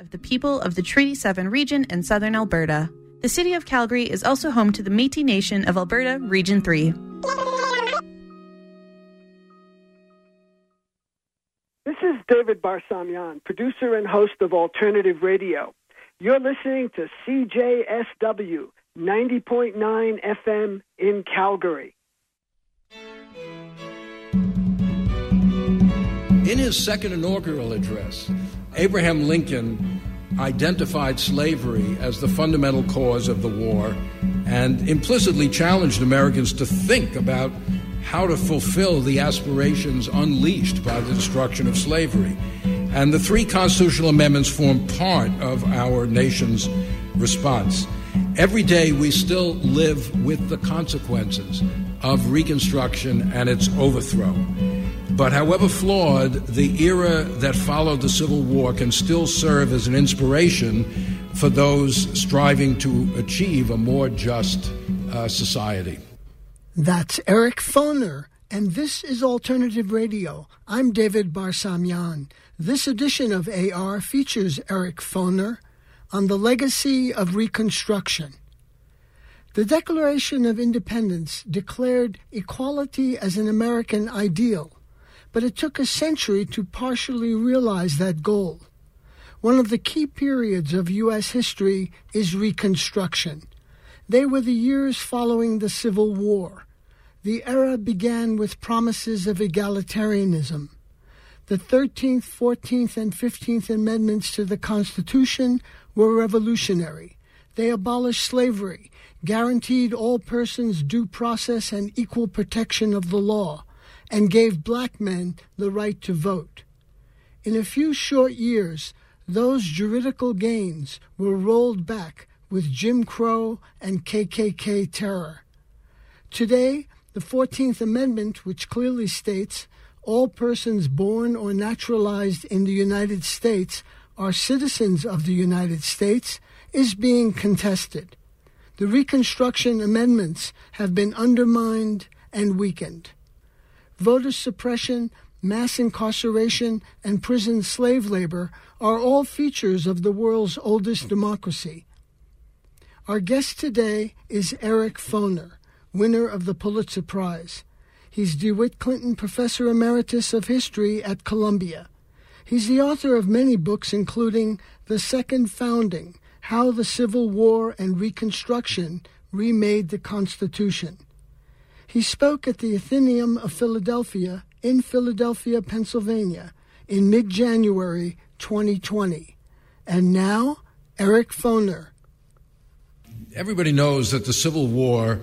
of the people of the Treaty 7 region in southern Alberta. The city of Calgary is also home to the Metis Nation of Alberta, Region 3. This is David Barsamian, producer and host of Alternative Radio. You're listening to CJSW 90.9 FM in Calgary. In his second inaugural address, Abraham Lincoln identified slavery as the fundamental cause of the war and implicitly challenged Americans to think about how to fulfill the aspirations unleashed by the destruction of slavery. And the three constitutional amendments form part of our nation's response. Every day we still live with the consequences of Reconstruction and its overthrow. But however flawed, the era that followed the Civil War can still serve as an inspiration for those striving to achieve a more just uh, society. That's Eric Foner, and this is Alternative Radio. I'm David Barsamian. This edition of AR features Eric Foner on the legacy of Reconstruction. The Declaration of Independence declared equality as an American ideal but it took a century to partially realize that goal. One of the key periods of U.S. history is Reconstruction. They were the years following the Civil War. The era began with promises of egalitarianism. The 13th, 14th, and 15th Amendments to the Constitution were revolutionary. They abolished slavery, guaranteed all persons due process and equal protection of the law, and gave black men the right to vote. In a few short years, those juridical gains were rolled back with Jim Crow and KKK terror. Today, the 14th Amendment, which clearly states all persons born or naturalized in the United States are citizens of the United States, is being contested. The Reconstruction Amendments have been undermined and weakened voter suppression, mass incarceration, and prison slave labor are all features of the world's oldest democracy. Our guest today is Eric Foner, winner of the Pulitzer Prize. He's DeWitt Clinton Professor Emeritus of History at Columbia. He's the author of many books, including The Second Founding How the Civil War and Reconstruction Remade the Constitution he spoke at the Athenaeum of Philadelphia in Philadelphia, Pennsylvania in mid January 2020. And now, Eric Foner. Everybody knows that the Civil War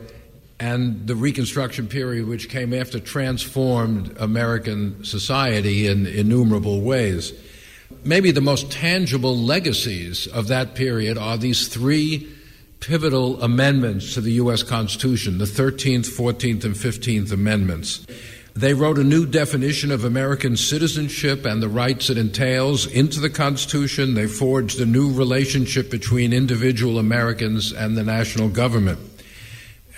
and the Reconstruction period, which came after, transformed American society in innumerable ways. Maybe the most tangible legacies of that period are these three pivotal amendments to the U.S. Constitution, the 13th, 14th, and 15th Amendments. They wrote a new definition of American citizenship and the rights it entails into the Constitution. They forged a new relationship between individual Americans and the national government.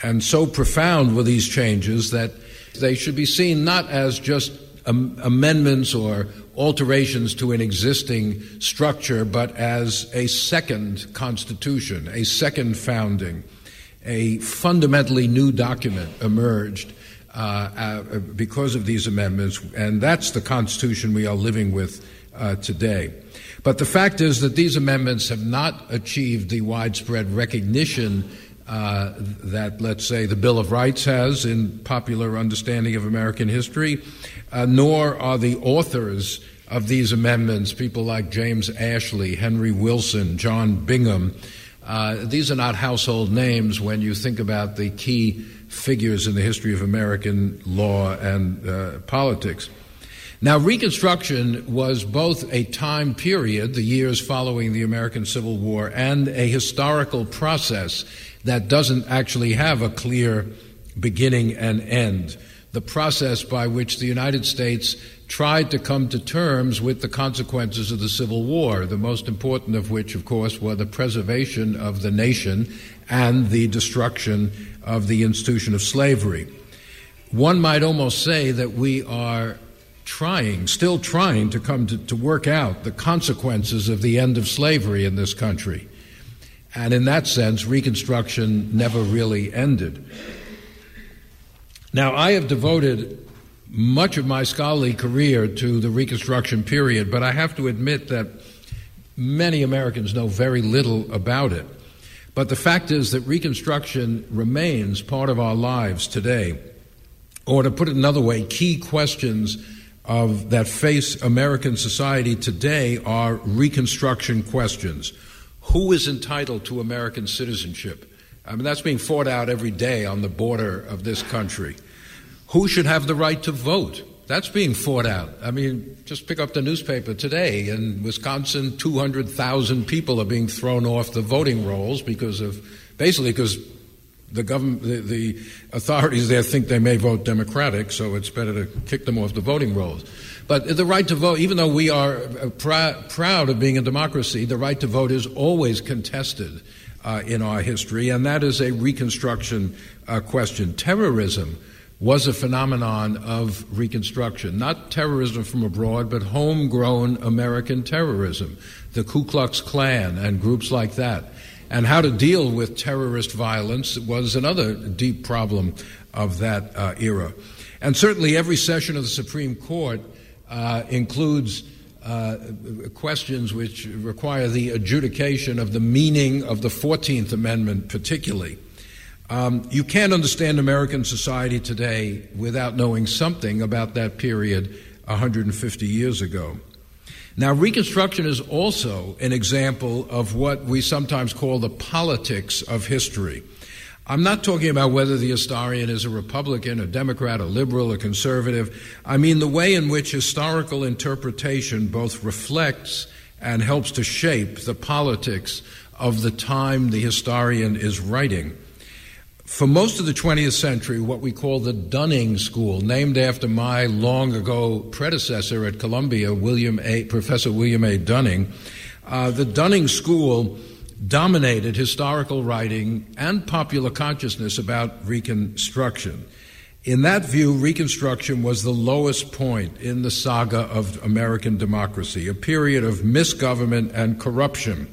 And so profound were these changes that they should be seen not as just am- amendments or alterations to an existing structure, but as a second constitution, a second founding, a fundamentally new document emerged uh, uh, because of these amendments, and that's the Constitution we are living with uh, today. But the fact is that these amendments have not achieved the widespread recognition uh, that, let's say, the Bill of Rights has in popular understanding of American history, uh, nor are the authors of these amendments, people like James Ashley, Henry Wilson, John Bingham. Uh, these are not household names when you think about the key figures in the history of American law and uh, politics. Now, Reconstruction was both a time period, the years following the American Civil War, and a historical process that doesn't actually have a clear beginning and end the process by which the United States tried to come to terms with the consequences of the Civil War, the most important of which, of course, were the preservation of the nation and the destruction of the institution of slavery. One might almost say that we are trying, still trying to come to, to work out the consequences of the end of slavery in this country. And in that sense, Reconstruction never really ended. Now, I have devoted much of my scholarly career to the Reconstruction period, but I have to admit that many Americans know very little about it. But the fact is that Reconstruction remains part of our lives today. Or to put it another way, key questions of that face American society today are Reconstruction questions. Who is entitled to American citizenship? I mean, that's being fought out every day on the border of this country. Who should have the right to vote? That's being fought out. I mean, just pick up the newspaper today. In Wisconsin, 200,000 people are being thrown off the voting rolls because of basically because the government, the, the, authorities there think they may vote Democratic, so it's better to kick them off the voting rolls. But the right to vote, even though we are uh, pr- proud of being a democracy, the right to vote is always contested uh, in our history, and that is a Reconstruction uh, question. Terrorism was a phenomenon of Reconstruction, not terrorism from abroad, but homegrown American terrorism, the Ku Klux Klan and groups like that. And how to deal with terrorist violence was another deep problem of that uh, era. And certainly every session of the Supreme Court uh, includes uh, questions which require the adjudication of the meaning of the 14th Amendment, particularly. Um, you can't understand American society today without knowing something about that period 150 years ago. Now, Reconstruction is also an example of what we sometimes call the politics of history. I'm not talking about whether the historian is a Republican, a Democrat, a liberal, a conservative. I mean the way in which historical interpretation both reflects and helps to shape the politics of the time the historian is writing. For most of the 20th century, what we call the Dunning School, named after my long ago predecessor at Columbia, William A. Professor William A. Dunning, uh, the Dunning School dominated historical writing and popular consciousness about Reconstruction. In that view, Reconstruction was the lowest point in the saga of American democracy, a period of misgovernment and corruption.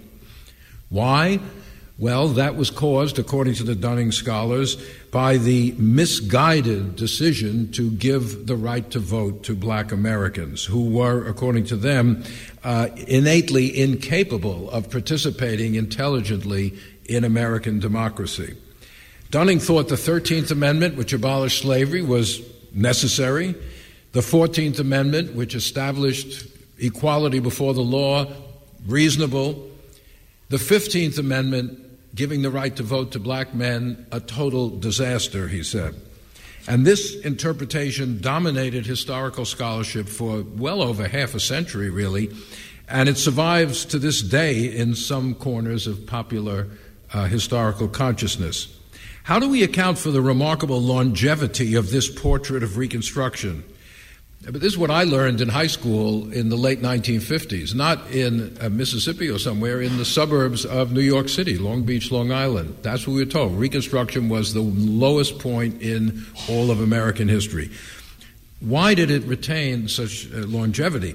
Why? Well, that was caused, according to the Dunning scholars, by the misguided decision to give the right to vote to black Americans, who were, according to them, uh, innately incapable of participating intelligently in American democracy. Dunning thought the 13th Amendment, which abolished slavery, was necessary. The 14th Amendment, which established equality before the law, reasonable. The 15th Amendment, giving the right to vote to black men a total disaster, he said. And this interpretation dominated historical scholarship for well over half a century, really, and it survives to this day in some corners of popular uh, historical consciousness. How do we account for the remarkable longevity of this portrait of Reconstruction? But this is what I learned in high school in the late 1950s, not in uh, Mississippi or somewhere, in the suburbs of New York City, Long Beach, Long Island. That's what we were told. Reconstruction was the lowest point in all of American history. Why did it retain such uh, longevity?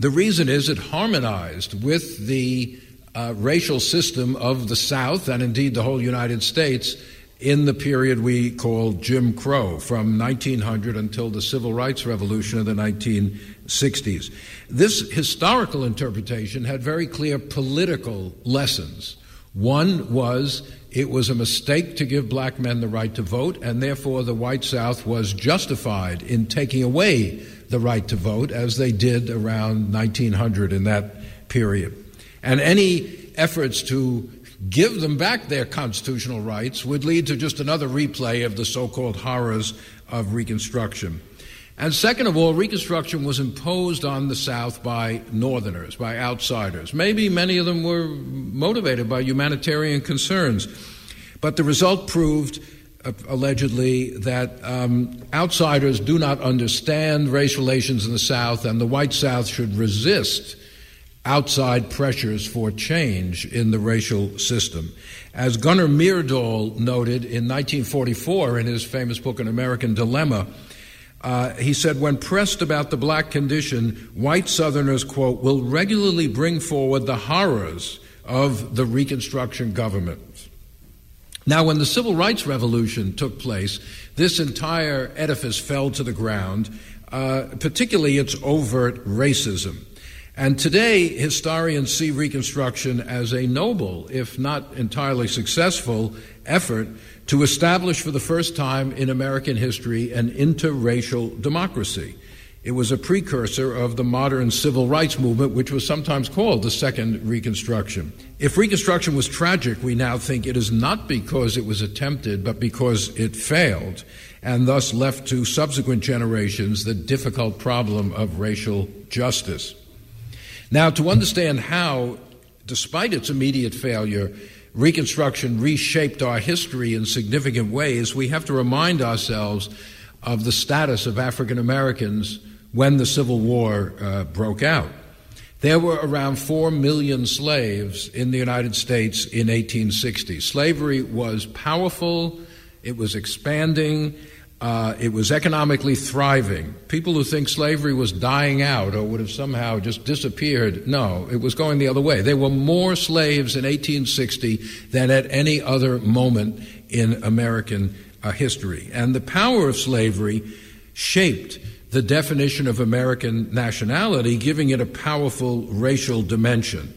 The reason is it harmonized with the uh, racial system of the South and indeed the whole United States in the period we call Jim Crow, from 1900 until the Civil Rights Revolution of the 1960s. This historical interpretation had very clear political lessons. One was it was a mistake to give black men the right to vote, and therefore the white South was justified in taking away the right to vote, as they did around 1900 in that period. And any efforts to give them back their constitutional rights would lead to just another replay of the so called horrors of Reconstruction. And second of all, Reconstruction was imposed on the South by Northerners, by outsiders. Maybe many of them were motivated by humanitarian concerns. But the result proved, uh, allegedly, that um, outsiders do not understand race relations in the South, and the white South should resist outside pressures for change in the racial system. As Gunnar Myrdal noted in 1944 in his famous book, An American Dilemma, Uh, he said, when pressed about the black condition, white Southerners, quote, will regularly bring forward the horrors of the Reconstruction government. Now, when the Civil Rights Revolution took place, this entire edifice fell to the ground, uh, particularly its overt racism. And today, historians see Reconstruction as a noble, if not entirely successful, effort to establish for the first time in American history an interracial democracy. It was a precursor of the modern civil rights movement, which was sometimes called the Second Reconstruction. If Reconstruction was tragic, we now think it is not because it was attempted, but because it failed, and thus left to subsequent generations the difficult problem of racial justice. Now, to understand how, despite its immediate failure, Reconstruction reshaped our history in significant ways, we have to remind ourselves of the status of African Americans when the Civil War uh, broke out. There were around 4 million slaves in the United States in 1860. Slavery was powerful, it was expanding, uh, it was economically thriving. People who think slavery was dying out or would have somehow just disappeared, no, it was going the other way. There were more slaves in 1860 than at any other moment in American uh, history. And the power of slavery shaped the definition of American nationality, giving it a powerful racial dimension.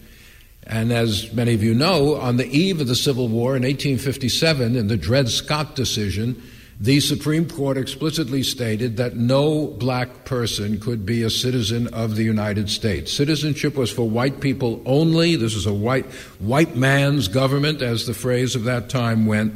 And as many of you know, on the eve of the Civil War in 1857, in the Dred Scott decision, the Supreme Court explicitly stated that no black person could be a citizen of the United States. Citizenship was for white people only. This is a white white man's government, as the phrase of that time went.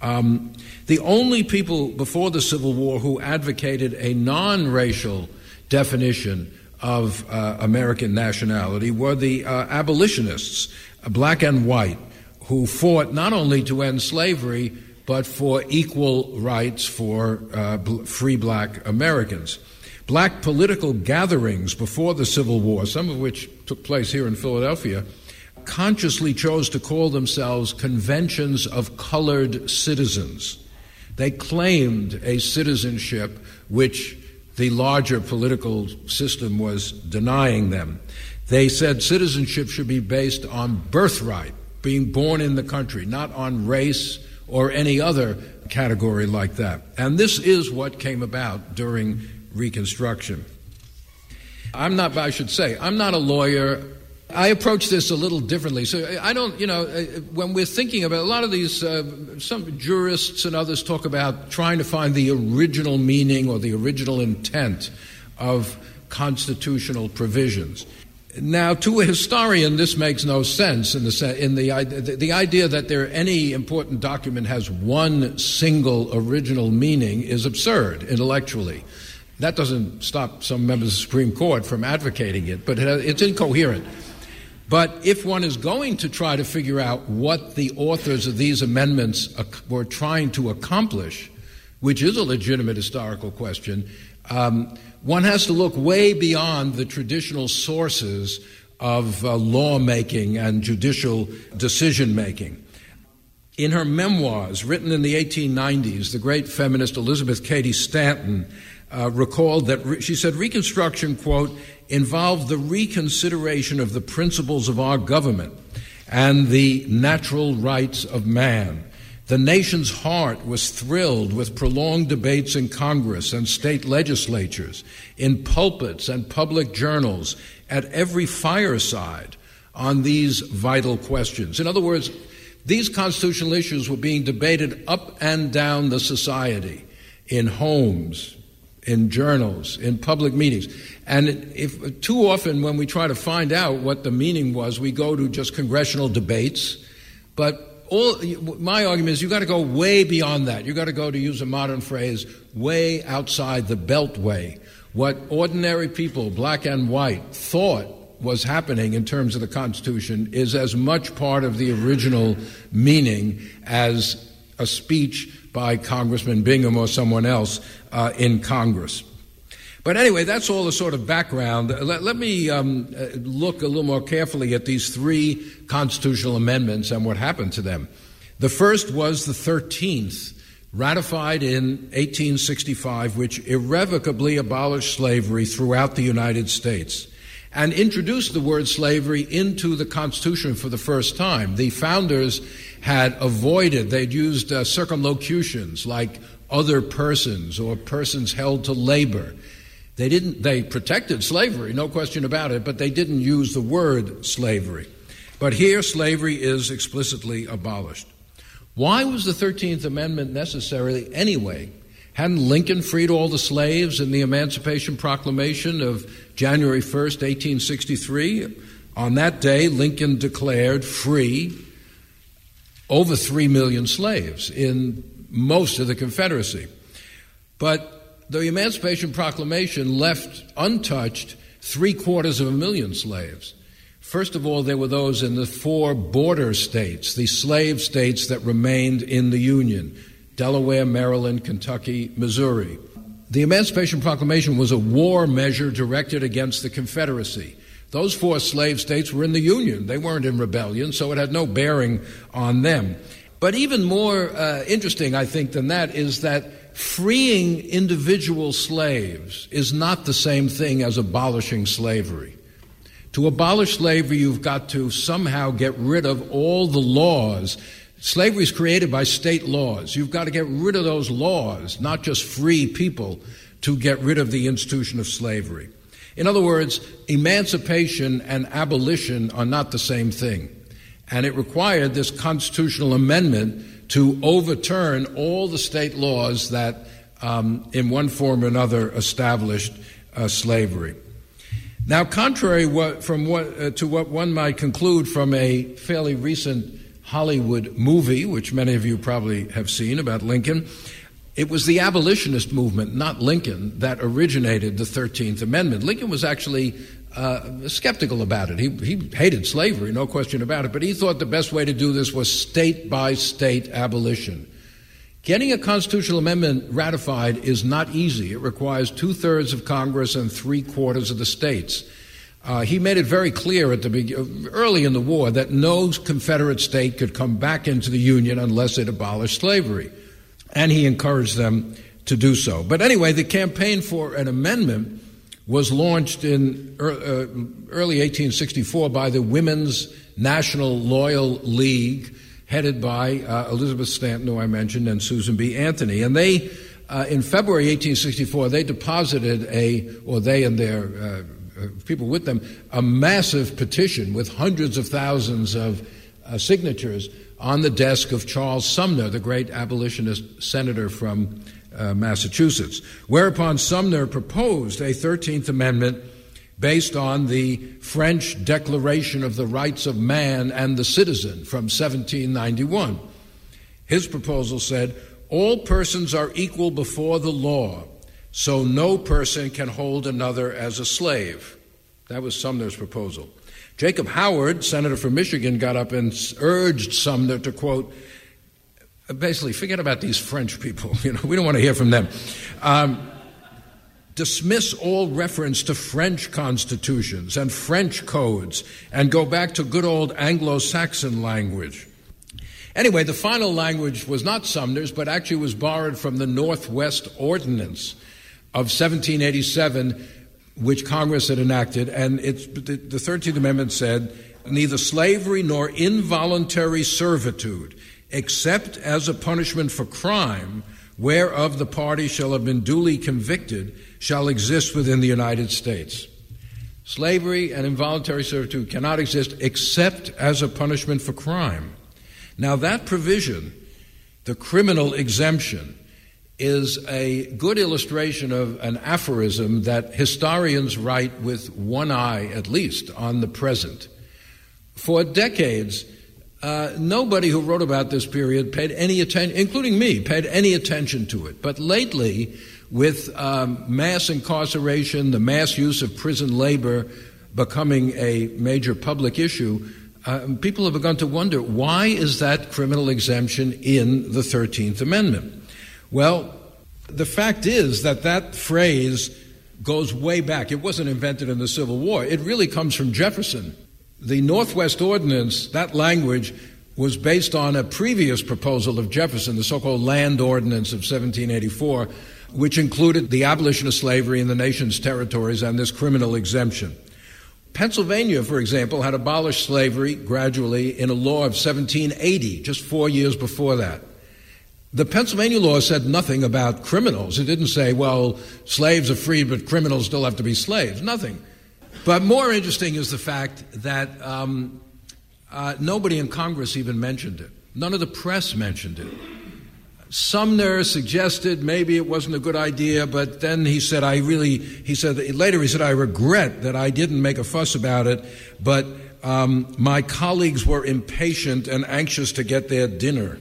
Um, the only people before the Civil War who advocated a non racial definition of uh, American nationality were the uh, abolitionists, uh, black and white, who fought not only to end slavery, but for equal rights for uh, free black Americans. Black political gatherings before the Civil War, some of which took place here in Philadelphia, consciously chose to call themselves conventions of colored citizens. They claimed a citizenship which the larger political system was denying them. They said citizenship should be based on birthright, being born in the country, not on race or any other category like that. And this is what came about during Reconstruction. I'm not, I should say, I'm not a lawyer. I approach this a little differently. So I don't, you know, uh, when we're thinking about a lot of these, uh, some jurists and others talk about trying to find the original meaning or the original intent of constitutional provisions. Now, to a historian, this makes no sense in the in the the, the idea that there any important document has one single original meaning is absurd intellectually. That doesn't stop some members of the Supreme Court from advocating it, but it's incoherent. But if one is going to try to figure out what the authors of these amendments uh, were trying to accomplish, which is a legitimate historical question, um, one has to look way beyond the traditional sources of uh, lawmaking and judicial decision making. In her memoirs, written in the 1890s, the great feminist Elizabeth Cady Stanton uh, recalled that re- she said Reconstruction, quote, involved the reconsideration of the principles of our government and the natural rights of man. The nation's heart was thrilled with prolonged debates in Congress and state legislatures, in pulpits and public journals, at every fireside on these vital questions. In other words, these constitutional issues were being debated up and down the society in homes, in journals, in public meetings. And if too often when we try to find out what the meaning was, we go to just congressional debates, but all my argument is you've got to go way beyond that. You've got to go to use a modern phrase, way outside the beltway. What ordinary people, black and white, thought was happening in terms of the Constitution is as much part of the original meaning as a speech by Congressman Bingham or someone else uh, in Congress. But anyway, that's all the sort of background. Let, let me um, uh, look a little more carefully at these three constitutional amendments and what happened to them. The first was the 13th ratified in 1865, which irrevocably abolished slavery throughout the United States and introduced the word slavery into the Constitution for the first time. The founders had avoided, they'd used uh, circumlocutions like other persons or persons held to labor. They didn't, they protected slavery, no question about it, but they didn't use the word slavery. But here, slavery is explicitly abolished. Why was the 13th Amendment necessary anyway? Hadn't Lincoln freed all the slaves in the Emancipation Proclamation of January 1st, 1863? On that day, Lincoln declared free over 3 million slaves in most of the Confederacy. But the Emancipation Proclamation left untouched three quarters of a million slaves. First of all, there were those in the four border states, the slave states that remained in the Union Delaware, Maryland, Kentucky, Missouri. The Emancipation Proclamation was a war measure directed against the Confederacy. Those four slave states were in the Union. They weren't in rebellion, so it had no bearing on them. But even more uh, interesting, I think, than that is that freeing individual slaves is not the same thing as abolishing slavery. To abolish slavery, you've got to somehow get rid of all the laws. Slavery is created by state laws. You've got to get rid of those laws, not just free people, to get rid of the institution of slavery. In other words, emancipation and abolition are not the same thing. And it required this constitutional amendment to overturn all the state laws that, um, in one form or another, established uh, slavery. Now, contrary what, from what, uh, to what one might conclude from a fairly recent Hollywood movie, which many of you probably have seen about Lincoln, it was the abolitionist movement, not Lincoln, that originated the 13th Amendment. Lincoln was actually uh, skeptical about it. He, he hated slavery, no question about it, but he thought the best way to do this was state by state abolition. Getting a constitutional amendment ratified is not easy. It requires two thirds of Congress and three quarters of the states. Uh, he made it very clear at the be- early in the war that no Confederate state could come back into the Union unless it abolished slavery, and he encouraged them to do so. But anyway, the campaign for an amendment was launched in uh, early 1864 by the Women's National Loyal League headed by uh, Elizabeth Stanton, who I mentioned, and Susan B. Anthony. And they, uh, in February 1864, they deposited a, or they and their uh, uh, people with them, a massive petition with hundreds of thousands of uh, signatures on the desk of Charles Sumner, the great abolitionist senator from uh, Massachusetts. Whereupon Sumner proposed a 13th Amendment based on the French Declaration of the Rights of Man and the Citizen from 1791. His proposal said, All persons are equal before the law, so no person can hold another as a slave. That was Sumner's proposal. Jacob Howard, senator from Michigan, got up and urged Sumner to quote, basically, forget about these French people. You know, we don't want to hear from them. Um, dismiss all reference to French constitutions and French codes and go back to good old Anglo Saxon language. Anyway, the final language was not Sumner's, but actually was borrowed from the Northwest Ordinance of 1787, which Congress had enacted. And it's, the 13th Amendment said neither slavery nor involuntary servitude, except as a punishment for crime, whereof the party shall have been duly convicted, shall exist within the United States. Slavery and involuntary servitude cannot exist except as a punishment for crime. Now, that provision, the criminal exemption, is a good illustration of an aphorism that historians write with one eye, at least, on the present. For decades, uh, nobody who wrote about this period paid any attention, including me, paid any attention to it. But lately, with um, mass incarceration, the mass use of prison labor becoming a major public issue, uh, people have begun to wonder why is that criminal exemption in the 13th Amendment? Well, the fact is that that phrase goes way back. It wasn't invented in the Civil War. It really comes from Jefferson. The Northwest Ordinance, that language, was based on a previous proposal of Jefferson, the so called Land Ordinance of 1784, which included the abolition of slavery in the nation's territories and this criminal exemption. Pennsylvania, for example, had abolished slavery gradually in a law of 1780, just four years before that. The Pennsylvania law said nothing about criminals. It didn't say, well, slaves are free, but criminals still have to be slaves. Nothing. But more interesting is the fact that um, uh, nobody in Congress even mentioned it. None of the press mentioned it. Sumner suggested maybe it wasn't a good idea, but then he said, I really, he said, later he said, I regret that I didn't make a fuss about it, but um, my colleagues were impatient and anxious to get their dinner.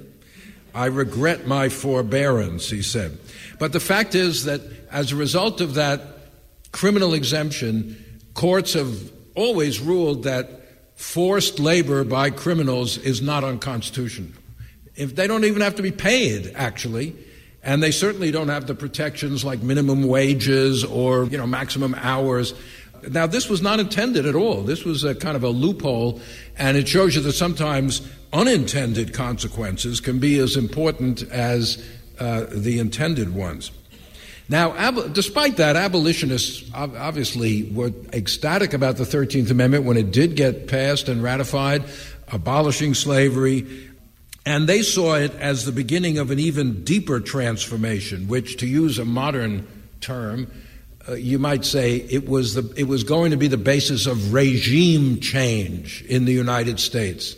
I regret my forbearance, he said. But the fact is that as a result of that criminal exemption, courts have always ruled that forced labor by criminals is not unconstitutional. If they don't even have to be paid, actually, and they certainly don't have the protections like minimum wages or you know maximum hours. Now, this was not intended at all. This was a kind of a loophole, and it shows you that sometimes unintended consequences can be as important as uh, the intended ones. Now, ab- despite that, abolitionists obviously were ecstatic about the 13th Amendment when it did get passed and ratified, abolishing slavery, and they saw it as the beginning of an even deeper transformation, which, to use a modern term, uh, you might say it was, the, it was going to be the basis of regime change in the United States,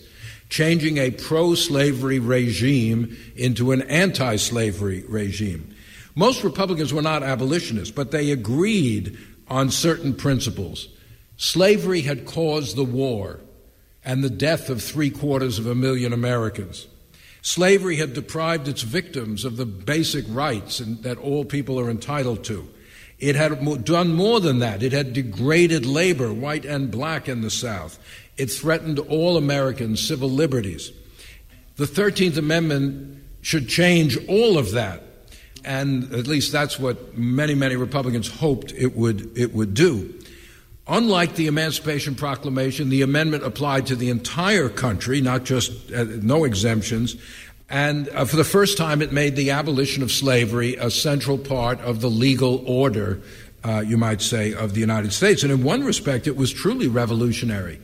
changing a pro slavery regime into an anti slavery regime. Most Republicans were not abolitionists, but they agreed on certain principles. Slavery had caused the war and the death of three quarters of a million Americans. Slavery had deprived its victims of the basic rights that all people are entitled to. It had done more than that. It had degraded labor, white and black, in the South. It threatened all American civil liberties. The 13th Amendment should change all of that. And at least that's what many, many Republicans hoped it would, it would do. Unlike the Emancipation Proclamation, the amendment applied to the entire country, not just uh, no exemptions. And uh, for the first time, it made the abolition of slavery a central part of the legal order, uh, you might say, of the United States. And in one respect, it was truly revolutionary.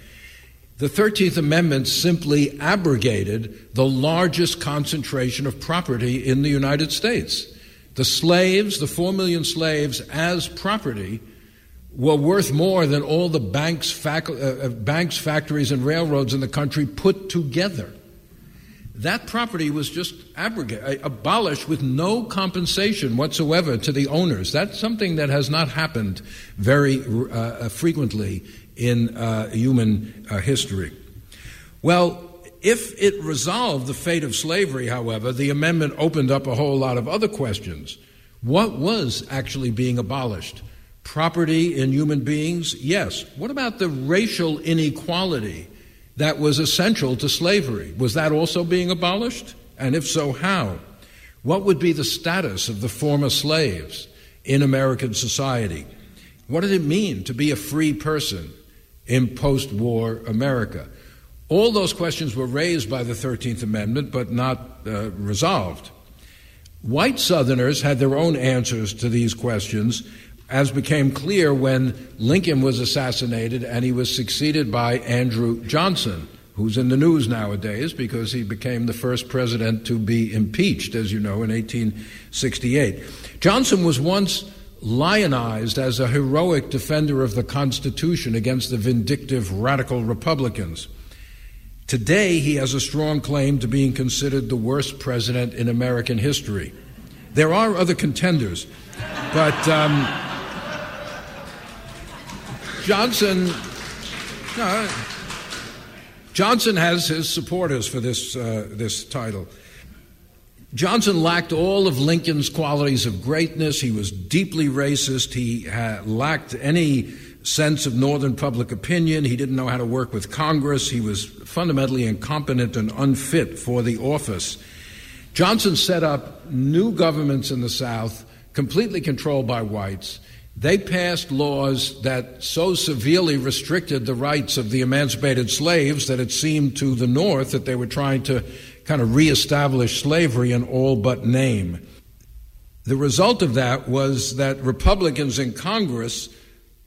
The 13th Amendment simply abrogated the largest concentration of property in the United States. The slaves, the four million slaves, as property, were worth more than all the banks, fac- uh, uh, banks, factories, and railroads in the country put together. That property was just abrogated, uh, abolished with no compensation whatsoever to the owners. That's something that has not happened very uh, uh frequently in uh, human history. Well, if it resolved the fate of slavery, however, the amendment opened up a whole lot of other questions. What was actually being abolished? property in human beings? Yes. What about the racial inequality that was essential to slavery? Was that also being abolished? And if so, how? What would be the status of the former slaves in American society? What did it mean to be a free person in post war America? All those questions were raised by the 13th Amendment, but not uh, resolved. White Southerners had their own answers to these questions, as became clear when Lincoln was assassinated and he was succeeded by Andrew Johnson, who's in the news nowadays because he became the first president to be impeached, as you know, in 1868. Johnson was once lionized as a heroic defender of the Constitution against the vindictive radical Republicans. Today, he has a strong claim to being considered the worst president in American history. There are other contenders, but. Um, Johnson. Johnson has his supporters for this, uh, this title. Johnson lacked all of Lincoln's qualities of greatness. He was deeply racist. He lacked any sense of Northern public opinion. He didn't know how to work with Congress. He was fundamentally incompetent and unfit for the office. Johnson set up new governments in the South, completely controlled by whites. They passed laws that so severely restricted the rights of the emancipated slaves that it seemed to the North that they were trying to kind of reestablish slavery in all but name. The result of that was that Republicans in Congress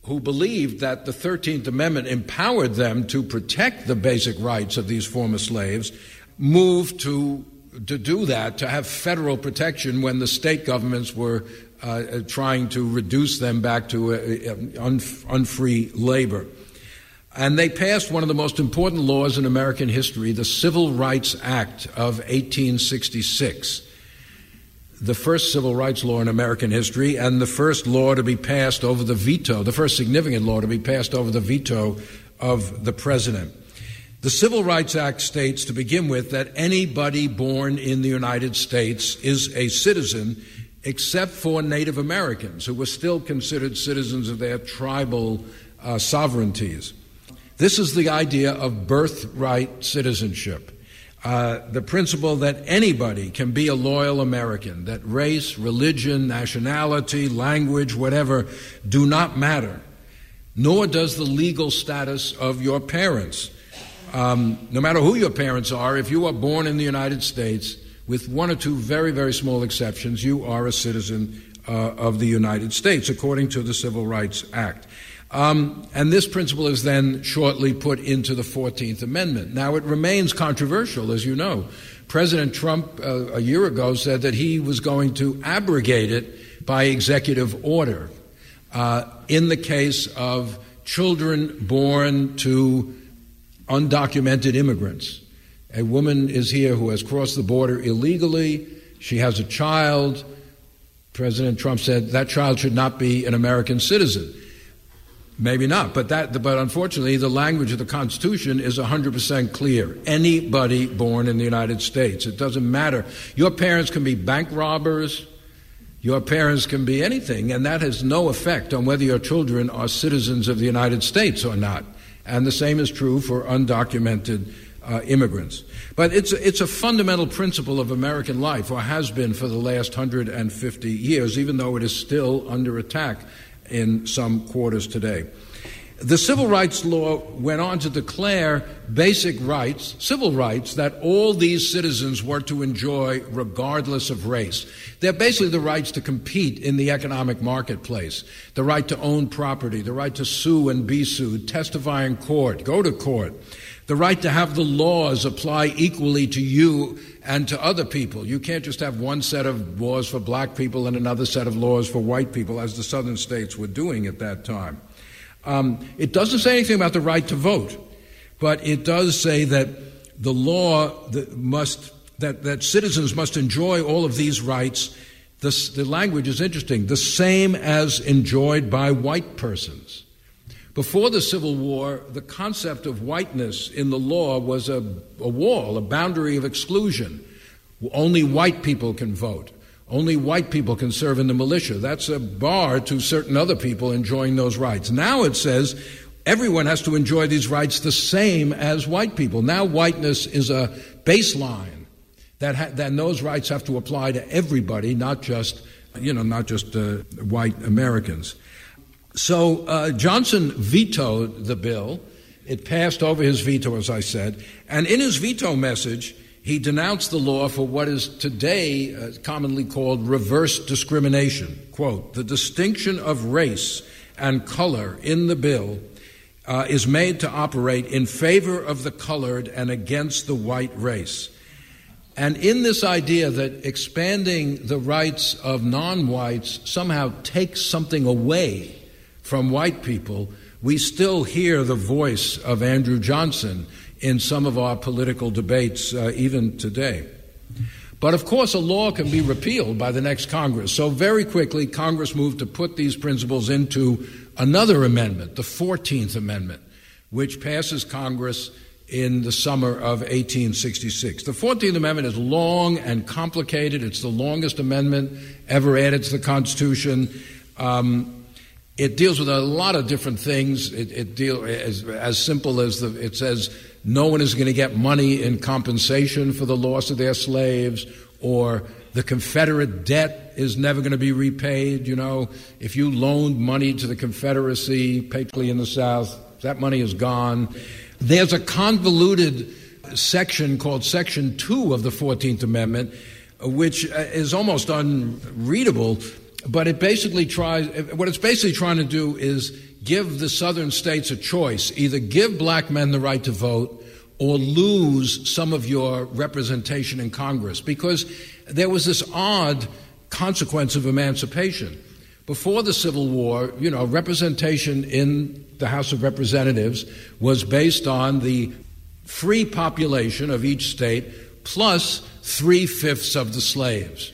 who believed that the 13th Amendment empowered them to protect the basic rights of these former slaves moved to to do that, to have federal protection when the state governments were uh, trying to reduce them back to uh, un- unfree labor. And they passed one of the most important laws in American history, the Civil Rights Act of 1866 the first civil rights law in American history and the first law to be passed over the veto, the first significant law to be passed over the veto of the president. The Civil Rights Act states, to begin with, that anybody born in the United States is a citizen except for Native Americans, who were still considered citizens of their tribal uh, sovereignties. This is the idea of birthright citizenship. Uh, the principle that anybody can be a loyal American, that race, religion, nationality, language, whatever, do not matter, nor does the legal status of your parents. Um, no matter who your parents are, if you are born in the United States, with one or two very, very small exceptions, you are a citizen uh, of the United States, according to the Civil Rights Act. Um, and this principle is then shortly put into the 14th Amendment. Now, it remains controversial, as you know. President Trump, uh, a year ago, said that he was going to abrogate it by executive order uh, in the case of children born to undocumented immigrants. A woman is here who has crossed the border illegally, she has a child. President Trump said that child should not be an American citizen. Maybe not, but that, but unfortunately, the language of the Constitution is 100% clear. Anybody born in the United States, it doesn't matter. Your parents can be bank robbers, your parents can be anything, and that has no effect on whether your children are citizens of the United States or not. And the same is true for undocumented uh, immigrants. But it's, it's a fundamental principle of American life, or has been for the last 150 years, even though it is still under attack in some quarters today. The civil rights law went on to declare basic rights, civil rights, that all these citizens were to enjoy regardless of race. They're basically the rights to compete in the economic marketplace, the right to own property, the right to sue and be sued, testify in court, go to court, the right to have the laws apply equally to you and to other people. You can't just have one set of laws for black people and another set of laws for white people, as the southern states were doing at that time. Um, it doesn't say anything about the right to vote, but it does say that the law that must that, that citizens must enjoy all of these rights. The, the language is interesting. The same as enjoyed by white persons. Before the Civil War, the concept of whiteness in the law was a, a wall, a boundary of exclusion. Only white people can vote. Only white people can serve in the militia. That's a bar to certain other people enjoying those rights. Now it says everyone has to enjoy these rights the same as white people. Now whiteness is a baseline that, ha- that those rights have to apply to everybody, not just, you know, not just uh, white Americans. So uh, Johnson vetoed the bill. It passed over his veto, as I said. And in his veto message, he denounced the law for what is today uh, commonly called reverse discrimination. Quote, the distinction of race and color in the bill uh, is made to operate in favor of the colored and against the white race. And in this idea that expanding the rights of non whites somehow takes something away from white people, we still hear the voice of Andrew Johnson in some of our political debates, uh, even today. But of course, a law can be repealed by the next Congress. So, very quickly, Congress moved to put these principles into another amendment, the 14th Amendment, which passes Congress in the summer of 1866. The 14th Amendment is long and complicated. It's the longest amendment ever added to the Constitution. Um, it deals with a lot of different things. It, it deals as, as simple as the, it says no one is going to get money in compensation for the loss of their slaves or The Confederate debt is never going to be repaid. You know, if you loaned money to the Confederacy, particularly in the South, that money is gone. There's a convoluted section called Section 2 of the 14th Amendment, which uh, is almost unreadable, but it basically tries, what it's basically trying to do is give the southern states a choice either give black men the right to vote or lose some of your representation in Congress because there was this odd consequence of emancipation. Before the Civil War, you know, representation in the House of Representatives was based on the free population of each state plus three fifths of the slaves.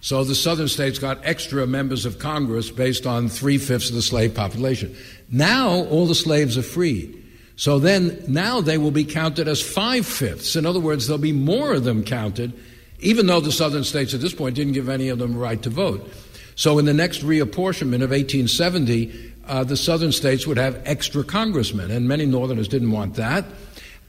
So the southern states got extra members of Congress based on three fifths of the slave population. Now all the slaves are free. So then now they will be counted as five fifths. In other words, there'll be more of them counted, even though the southern states at this point didn't give any of them a right to vote. So in the next reapportionment of 1870, uh, the southern states would have extra congressmen, and many northerners didn't want that.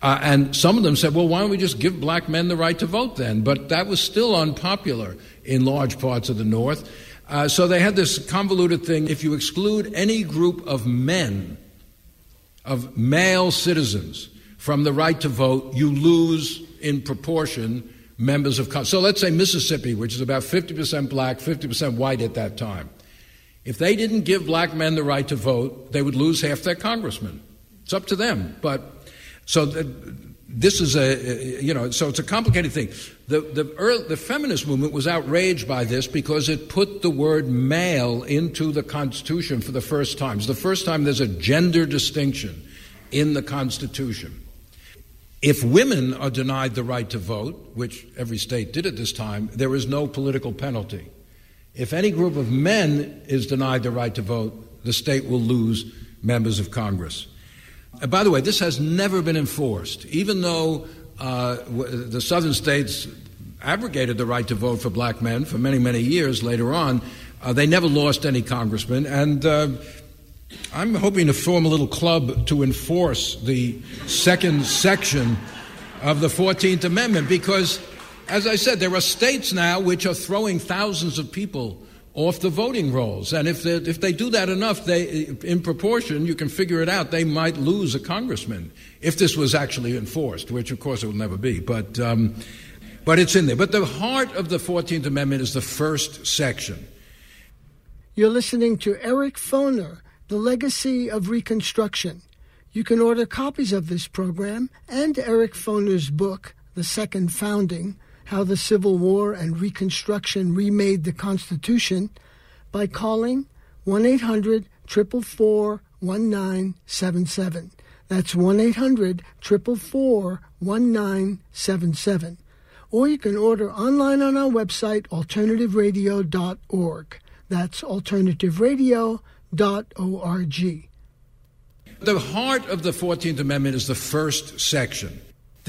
Uh, and some of them said, well, why don't we just give black men the right to vote then? But that was still unpopular in large parts of the North. Uh, so they had this convoluted thing. If you exclude any group of men, of male citizens from the right to vote, you lose in proportion members of Congress. So let's say Mississippi, which is about 50% black, 50% white at that time. If they didn't give black men the right to vote, they would lose half their congressmen. It's up to them. But so the, this is a, uh, you know, so it's a complicated thing. The, the, early, the feminist movement was outraged by this because it put the word male into the Constitution for the first time. It's the first time there's a gender distinction in the Constitution. If women are denied the right to vote, which every state did at this time, there is no political penalty. If any group of men is denied the right to vote, the state will lose members of Congress. Uh, by the way, this has never been enforced, even though uh, the southern states abrogated the right to vote for black men for many, many years later on. Uh, they never lost any congressmen, and uh, I'm hoping to form a little club to enforce the second section of the 14th Amendment because, as I said, there are states now which are throwing thousands of people off the voting rolls. And if they, if they do that enough, they, in proportion, you can figure it out, they might lose a congressman if this was actually enforced, which of course it will never be. But, um, but it's in there. But the heart of the 14th Amendment is the first section. You're listening to Eric Foner, The Legacy of Reconstruction. You can order copies of this program and Eric Foner's book, The Second Founding how the Civil War and Reconstruction remade the Constitution by calling 1 800 444 1977. That's 1 800 444 1977. Or you can order online on our website, alternativeradio.org. That's alternativeradio.org. The heart of the 14th Amendment is the first section.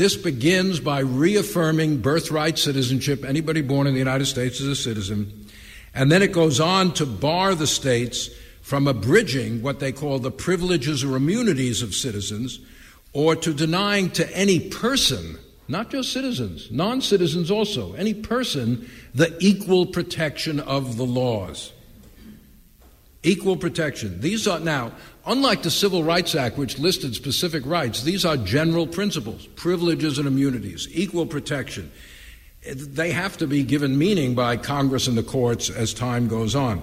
This begins by reaffirming birthright citizenship. Anybody born in the United States is a citizen. And then it goes on to bar the states from abridging what they call the privileges or immunities of citizens, or to denying to any person, not just citizens, non citizens also, any person, the equal protection of the laws. Equal protection. These are now, unlike the Civil Rights Act, which listed specific rights, these are general principles, privileges and immunities, equal protection. They have to be given meaning by Congress and the courts as time goes on.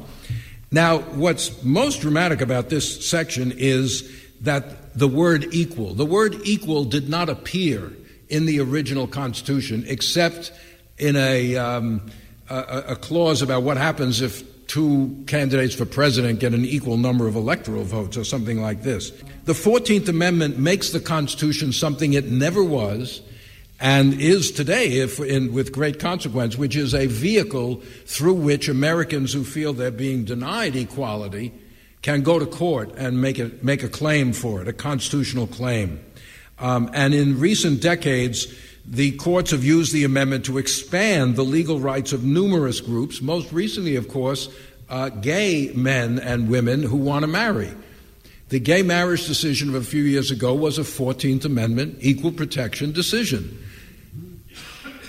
Now, what's most dramatic about this section is that the word equal, the word equal did not appear in the original Constitution except in a, um, a, a clause about what happens if two candidates for president get an equal number of electoral votes or something like this. The 14th Amendment makes the Constitution something it never was and is today, if in, with great consequence, which is a vehicle through which Americans who feel they're being denied equality can go to court and make, it, make a claim for it, a constitutional claim. Um, and in recent decades, the courts have used the amendment to expand the legal rights of numerous groups, most recently, of course, uh, gay men and women who want to marry. The gay marriage decision of a few years ago was a 14th Amendment equal protection decision.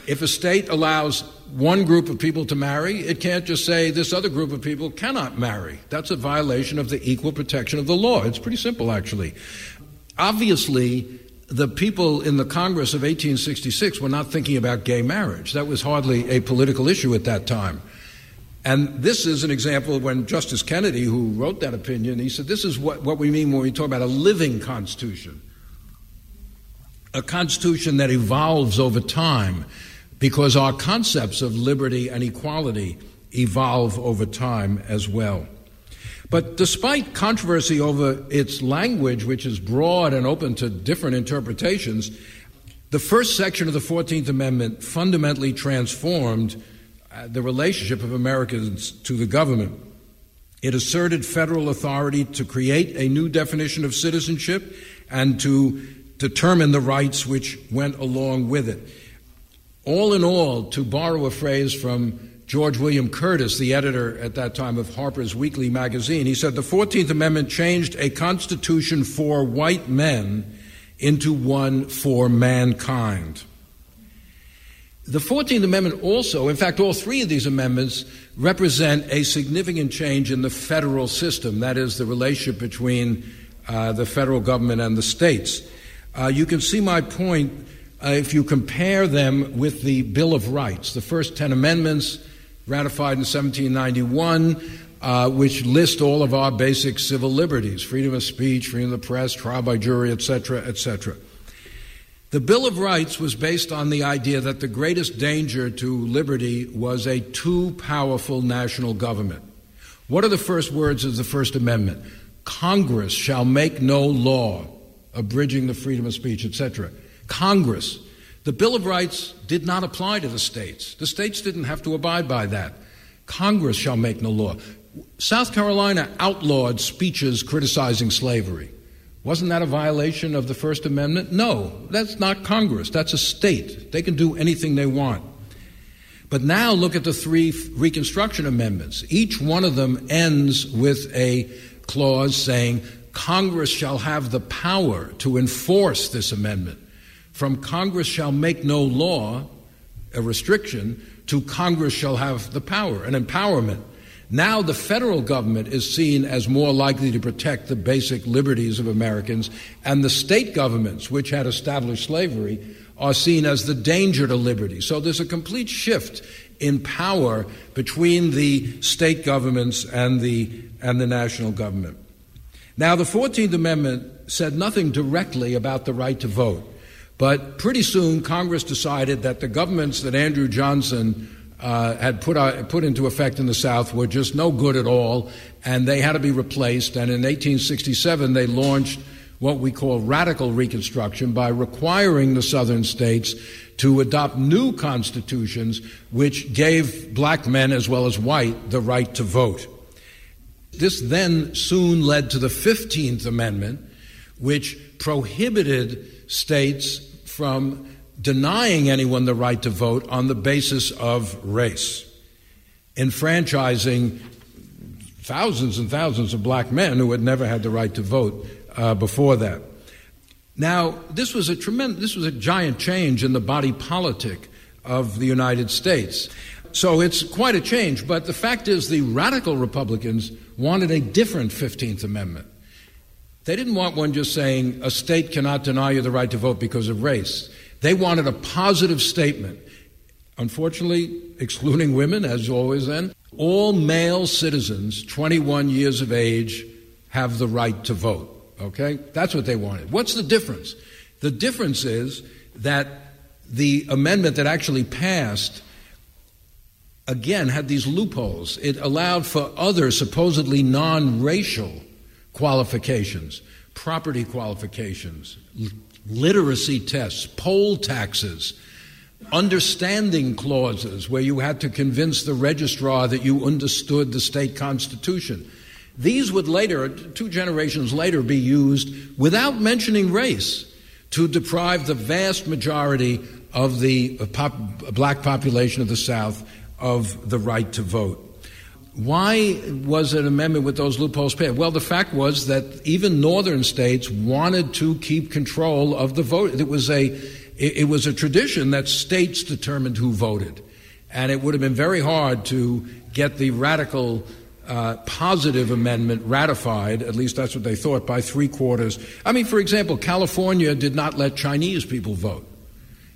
If a state allows one group of people to marry, it can't just say this other group of people cannot marry. That's a violation of the equal protection of the law. It's pretty simple, actually. Obviously, the people in the Congress of 1866 were not thinking about gay marriage. That was hardly a political issue at that time. And this is an example when Justice Kennedy, who wrote that opinion, he said, This is what, what we mean when we talk about a living constitution. A constitution that evolves over time because our concepts of liberty and equality evolve over time as well. But despite controversy over its language, which is broad and open to different interpretations, the first section of the 14th Amendment fundamentally transformed Uh, the relationship of Americans to the government. It asserted federal authority to create a new definition of citizenship and to determine the rights which went along with it. All in all, to borrow a phrase from George William Curtis, the editor at that time of Harper's Weekly magazine, he said the 14th Amendment changed a constitution for white men into one for mankind. The 14th Amendment also, in fact, all three of these amendments represent a significant change in the federal system, that is, the relationship between uh, the federal government and the states. Uh, you can see my point uh, if you compare them with the Bill of Rights, the first 10 amendments ratified in 1791, uh, which list all of our basic civil liberties freedom of speech, freedom of the press, trial by jury, etc., etc. The Bill of Rights was based on the idea that the greatest danger to liberty was a too powerful national government. What are the first words of the First Amendment? Congress shall make no law abridging the freedom of speech, etc. Congress. The Bill of Rights did not apply to the states. The states didn't have to abide by that. Congress shall make no law. South Carolina outlawed speeches criticizing slavery. Wasn't that a violation of the First Amendment? No, that's not Congress. That's a state. They can do anything they want. But now look at the three Reconstruction Amendments. Each one of them ends with a clause saying Congress shall have the power to enforce this amendment from Congress shall make no law, a restriction, to Congress shall have the power, an empowerment. Now the federal government is seen as more likely to protect the basic liberties of Americans, and the state governments, which had established slavery, are seen as the danger to liberty. So there's a complete shift in power between the state governments and the, and the national government. Now, the 14th Amendment said nothing directly about the right to vote. But pretty soon, Congress decided that the governments that Andrew Johnson uh, had put, uh, put into effect in the South were just no good at all, and they had to be replaced. And in 1867, they launched what we call radical Reconstruction by requiring the Southern states to adopt new constitutions which gave black men as well as white the right to vote. This then soon led to the 15th Amendment, which prohibited states from denying anyone the right to vote on the basis of race, enfranchising thousands and thousands of black men who had never had the right to vote uh, before that. Now, this was a tremendous, this was a giant change in the body politic of the United States. So it's quite a change, but the fact is the radical Republicans wanted a different 15th Amendment. They didn't want one just saying a state cannot deny you the right to vote because of race. They wanted a positive statement. Unfortunately, excluding women, as always then, all male citizens 21 years of age have the right to vote. Okay? That's what they wanted. What's the difference? The difference is that the amendment that actually passed again had these loopholes. It allowed for other supposedly non racial qualifications, property qualifications, literacy tests, poll taxes, understanding clauses where you had to convince the registrar that you understood the state constitution. These would later, two generations later, be used without mentioning race to deprive the vast majority of the pop, black population of the South of the right to vote. Why was an amendment with those loopholes passed? Well, the fact was that even northern states wanted to keep control of the vote. It was a it, was a tradition that states determined who voted. And it would have been very hard to get the radical uh, positive amendment ratified, at least that's what they thought, by three quarters. I mean, for example, California did not let Chinese people vote.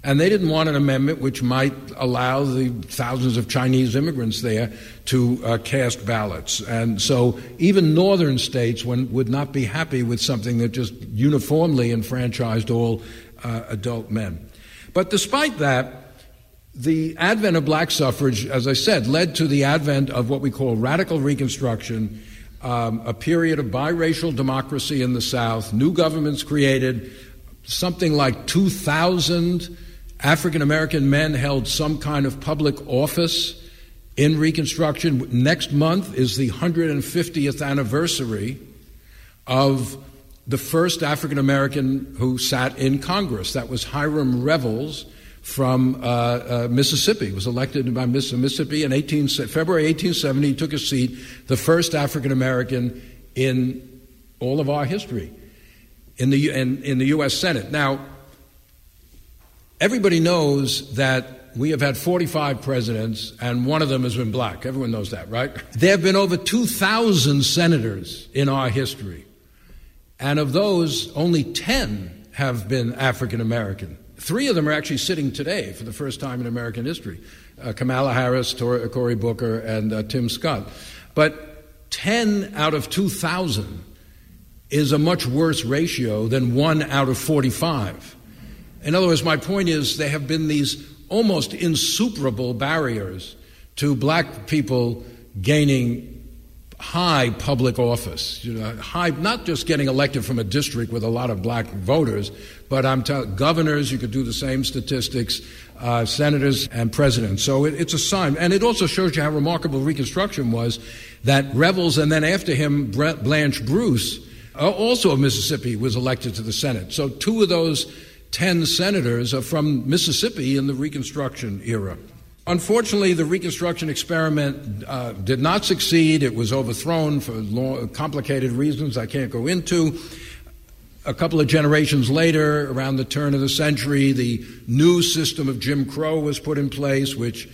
And they didn't want an amendment which might allow the thousands of Chinese immigrants there to uh, cast ballots. And so even northern states would not be happy with something that just uniformly enfranchised all uh, adult men. But despite that, the advent of black suffrage, as I said, led to the advent of what we call radical Reconstruction, um, a period of biracial democracy in the South, new governments created, something like 2,000 African American men held some kind of public office in Reconstruction. Next month is the 150th anniversary of the first African American who sat in Congress. That was Hiram Revels from uh, uh, Mississippi. He was elected by Mississippi in 18, February 1870. He took a seat, the first African American in all of our history in the, in, in the U.S. Senate. Now, Everybody knows that we have had 45 presidents, and one of them has been black. Everyone knows that, right? There have been over 2,000 senators in our history, and of those, only 10 have been African American. Three of them are actually sitting today for the first time in American history uh, Kamala Harris, Tor- Cory Booker, and uh, Tim Scott. But 10 out of 2,000 is a much worse ratio than 1 out of 45. In other words, my point is there have been these almost insuperable barriers to black people gaining high public office. You know, high, not just getting elected from a district with a lot of black voters, but I'm telling governors. You could do the same statistics, uh, senators and presidents. So it, it's a sign, and it also shows you how remarkable Reconstruction was. That Revels, and then after him, Blanche Bruce, uh, also of Mississippi, was elected to the Senate. So two of those 10 senators are from Mississippi in the Reconstruction era. Unfortunately, the Reconstruction experiment uh, did not succeed. It was overthrown for long, complicated reasons I can't go into. A couple of generations later, around the turn of the century, the new system of Jim Crow was put in place, which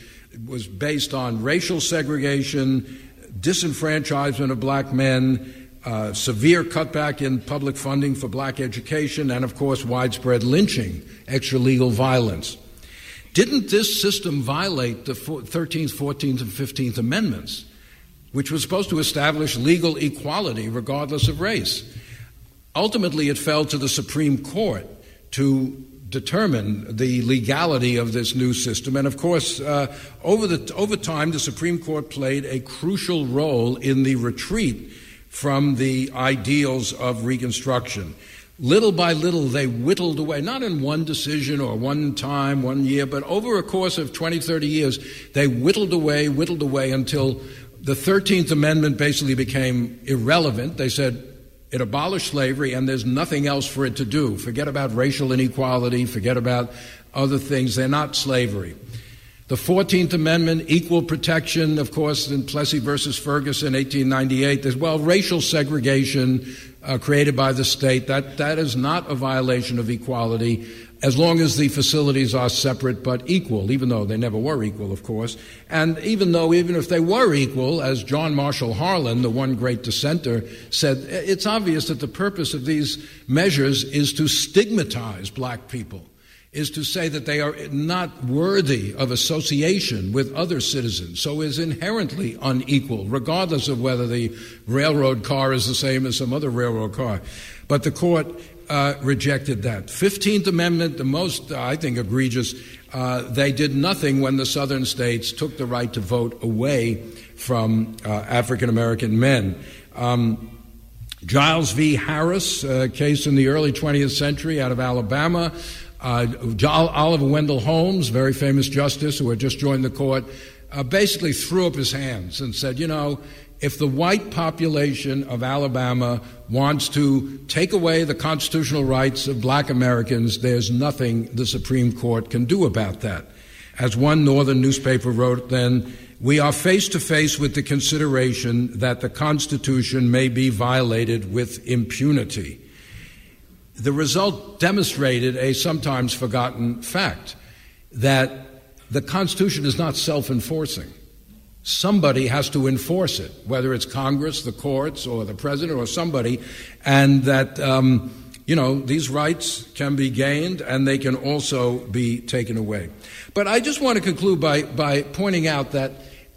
was based on racial segregation, disenfranchisement of black men, uh, severe cutback in public funding for black education, and of course, widespread lynching, extra legal violence. Didn't this system violate the 13th, 14th, and 15th Amendments, which was supposed to establish legal equality regardless of race? Ultimately, it fell to the Supreme Court to determine the legality of this new system. And of course, uh, over, the, over time, the Supreme Court played a crucial role in the retreat from the ideals of Reconstruction. Little by little, they whittled away, not in one decision or one time, one year, but over a course of 20, 30 years, they whittled away, whittled away until the 13th Amendment basically became irrelevant. They said it abolished slavery and there's nothing else for it to do. Forget about racial inequality, forget about other things. They're not slavery. The 14th Amendment, equal protection, of course, in Plessy versus Ferguson, 1898. There's, well, racial segregation uh, created by the state. That, that is not a violation of equality as long as the facilities are separate but equal, even though they never were equal, of course. And even though, even if they were equal, as John Marshall Harlan, the one great dissenter, said, it's obvious that the purpose of these measures is to stigmatize black people is to say that they are not worthy of association with other citizens, so is inherently unequal, regardless of whether the railroad car is the same as some other railroad car. But the court uh, rejected that. 15th Amendment, the most, uh, I think, egregious, uh, they did nothing when the southern states took the right to vote away from uh, African American men. Um, Giles v. Harris, a case in the early 20th century out of Alabama, uh, Oliver Wendell Holmes, very famous justice who had just joined the court, uh, basically threw up his hands and said, you know, if the white population of Alabama wants to take away the constitutional rights of black Americans, there's nothing the Supreme Court can do about that. As one northern newspaper wrote then, we are face to face with the consideration that the Constitution may be violated with impunity. The result demonstrated a sometimes forgotten fact that the Constitution is not self enforcing. Somebody has to enforce it, whether it's Congress, the courts, or the president, or somebody, and that, um, you know, these rights can be gained and they can also be taken away. But I just want to conclude by, by pointing out that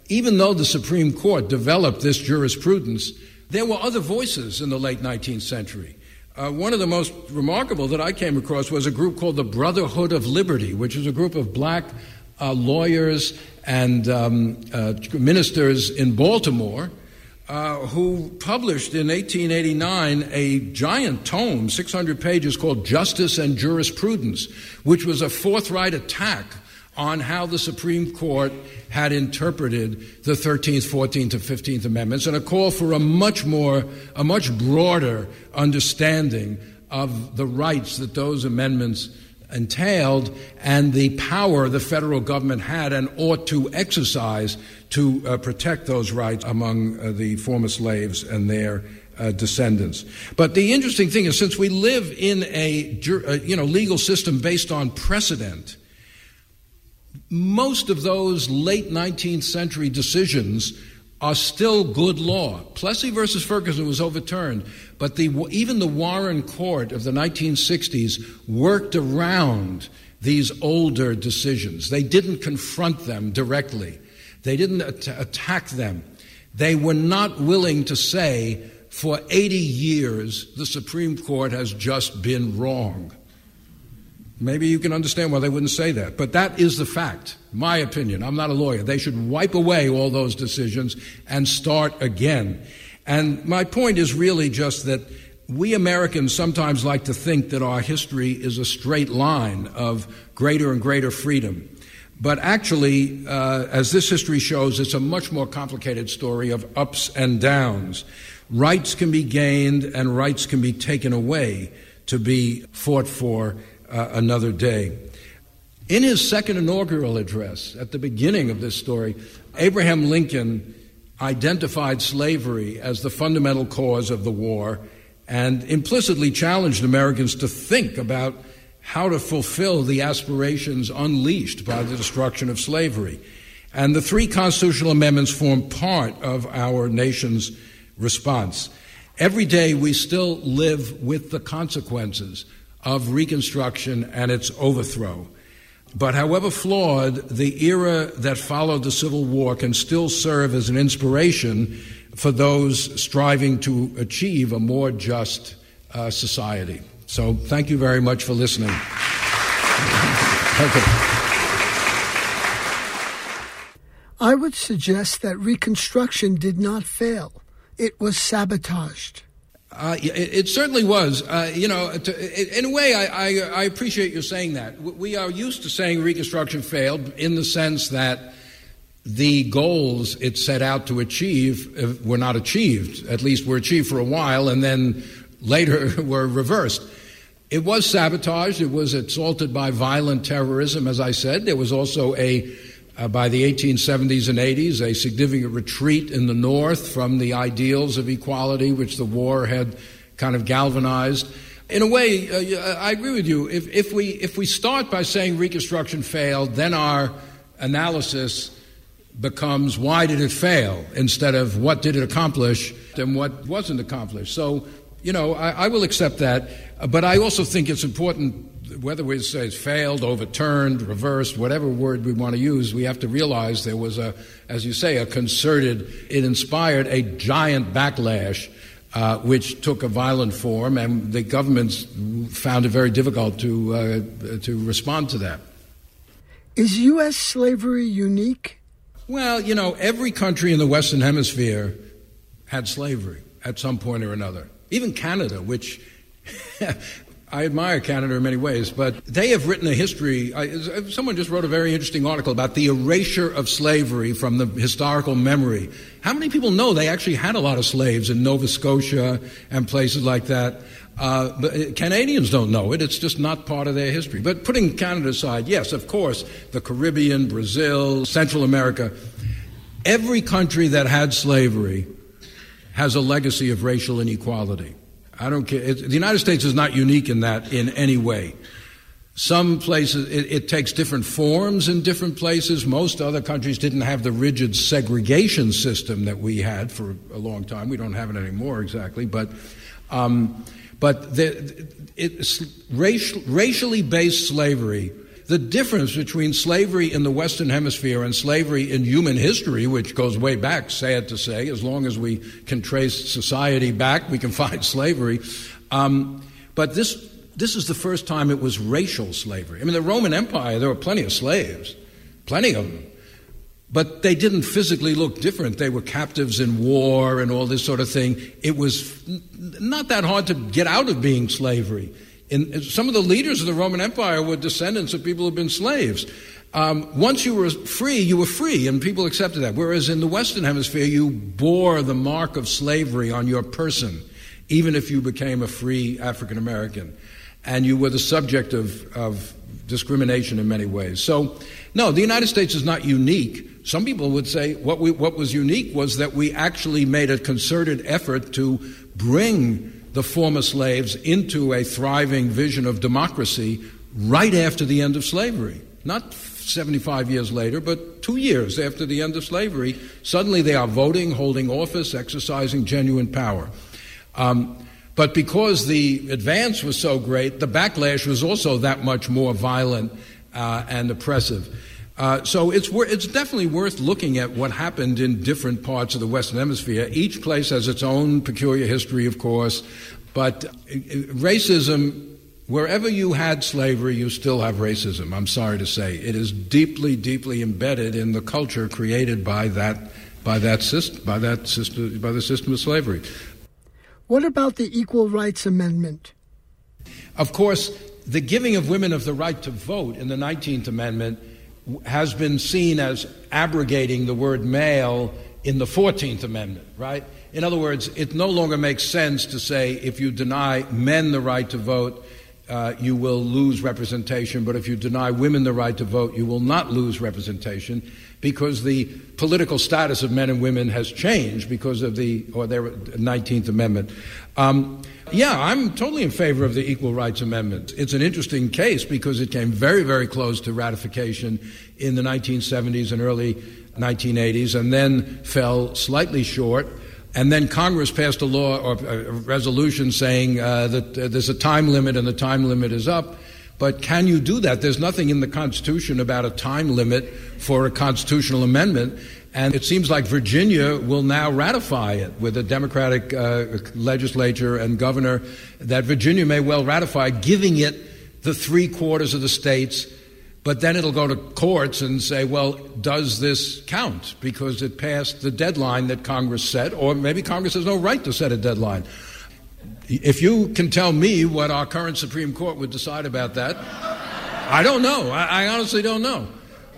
even though the Supreme Court developed this jurisprudence, there were other voices in the late 19th century. Uh, one of the most remarkable that I came across was a group called the Brotherhood of Liberty, which is a group of black uh, lawyers and um, uh, ministers in Baltimore uh, who published in 1889 a giant tome, 600 pages, called Justice and Jurisprudence, which was a forthright attack on how the Supreme Court had interpreted the 13th, 14th, and 15th Amendments, and a call for a much more, a much broader understanding of the rights that those amendments entailed and the power the federal government had and ought to exercise to uh, protect those rights among uh, the former slaves and their uh, descendants. But the interesting thing is, since we live in a uh, you know legal system based on precedent, most of those late 19th century decisions are still good law. Plessy versus Ferguson was overturned, but the, even the Warren Court of the 1960s worked around these older decisions. They didn't confront them directly, they didn't at- attack them. They were not willing to say, for 80 years, the Supreme Court has just been wrong. Maybe you can understand why they wouldn't say that. But that is the fact, my opinion. I'm not a lawyer. They should wipe away all those decisions and start again. And my point is really just that we Americans sometimes like to think that our history is a straight line of greater and greater freedom. But actually, uh, as this history shows, it's a much more complicated story of ups and downs. Rights can be gained and rights can be taken away to be fought for uh, another day. In his second inaugural address, at the beginning of this story, Abraham Lincoln identified slavery as the fundamental cause of the war and implicitly challenged Americans to think about how to fulfill the aspirations unleashed by the destruction of slavery. And the three constitutional amendments form part of our nation's response. Every day we still live with the consequences of Reconstruction and its overthrow. But however flawed, the era that followed the Civil War can still serve as an inspiration for those striving to achieve a more just uh, society. So thank you very much for listening. okay. I would suggest that Reconstruction did not fail. It was sabotaged. Uh, it, it, certainly was. Uh, you know, to, in a way, I, I, I, appreciate you saying that. We are used to saying Reconstruction failed in the sense that the goals it set out to achieve uh, were not achieved. At least were achieved for a while, and then later were reversed. It was sabotaged. It was assaulted by violent terrorism, as I said. There was also a uh, by the 1870s and 80s, a significant retreat in the North from the ideals of equality which the war had kind of galvanized. In a way, uh, I agree with you. If, if, we, if we start by saying Reconstruction failed, then our analysis becomes why did it fail instead of what did it accomplish and what wasn't accomplished. So, you know, I, I will accept that. Uh, but I also think it's important whether we say it's failed, overturned, reversed, whatever word we want to use, we have to realize there was a, as you say, a concerted, it inspired a giant backlash. Uh, which took a violent form, and the governments found it very difficult to uh, to respond to that. Is U.S. slavery unique? Well, you know, every country in the Western Hemisphere had slavery at some point or another. Even Canada, which I admire Canada in many ways, but they have written a history. I, someone just wrote a very interesting article about the erasure of slavery from the historical memory. How many people know they actually had a lot of slaves in Nova Scotia and places like that? Uh, but uh, Canadians don't know it. It's just not part of their history. But putting Canada aside, yes, of course, the Caribbean, Brazil, Central America, every country that had slavery has a legacy of racial inequality. I don't care. It, the United States is not unique in that in any way. Some places, it, it, takes different forms in different places. Most other countries didn't have the rigid segregation system that we had for a long time. We don't have it anymore exactly, but, um, but the, it's racial, racially based slavery. The difference between slavery in the Western Hemisphere and slavery in human history, which goes way back, sad to say, as long as we can trace society back, we can find slavery. Um, but this this is the first time it was racial slavery. I mean, the Roman Empire, there were plenty of slaves, plenty of them. But they didn't physically look different. They were captives in war and all this sort of thing. It was not that hard to get out of being slavery. In, some of the leaders of the Roman Empire were descendants of people who had been slaves. Um, once you were free, you were free, and people accepted that. Whereas in the Western Hemisphere, you bore the mark of slavery on your person, even if you became a free African American and you were the subject of, of discrimination in many ways. So, no, the United States is not unique. Some people would say what, we, what was unique was that we actually made a concerted effort to bring the former slaves into a thriving vision of democracy right after the end of slavery. Not 75 years later, but two years after the end of slavery, suddenly they are voting, holding office, exercising genuine power. Um, but because the advance was so great, the backlash was also that much more violent uh, and oppressive. Uh, so it's, it's definitely worth looking at what happened in different parts of the Western Hemisphere. Each place has its own peculiar history, of course, but uh, racism, wherever you had slavery, you still have racism. I'm sorry to say. It is deeply, deeply embedded in the culture created by that, by that, system, by that system, by the system of slavery. What about the Equal Rights Amendment? Of course, the giving of women of the right to vote in the 19th Amendment has been seen as abrogating the word male in the 14th Amendment, right? In other words, it no longer makes sense to say if you deny men the right to vote, uh, you will lose representation, but if you deny women the right to vote, you will not lose representation because the political status of men and women has changed because of the or their 19th Amendment. Um, yeah, I'm totally in favor of the Equal Rights Amendment. It's an interesting case because it came very, very close to ratification in the 1970s and early 1980s, and then fell slightly short. And then Congress passed a law or a resolution saying uh, that uh, there's a time limit and the time limit is up. But can you do that? There's nothing in the Constitution about a time limit for a constitutional amendment. And it seems like Virginia will now ratify it with a Democratic uh, legislature and governor, that Virginia may well ratify, giving it the three quarters of the states. But then it'll go to courts and say, well, does this count? Because it passed the deadline that Congress set, or maybe Congress has no right to set a deadline. If you can tell me what our current Supreme Court would decide about that, I don't know. I, I honestly don't know.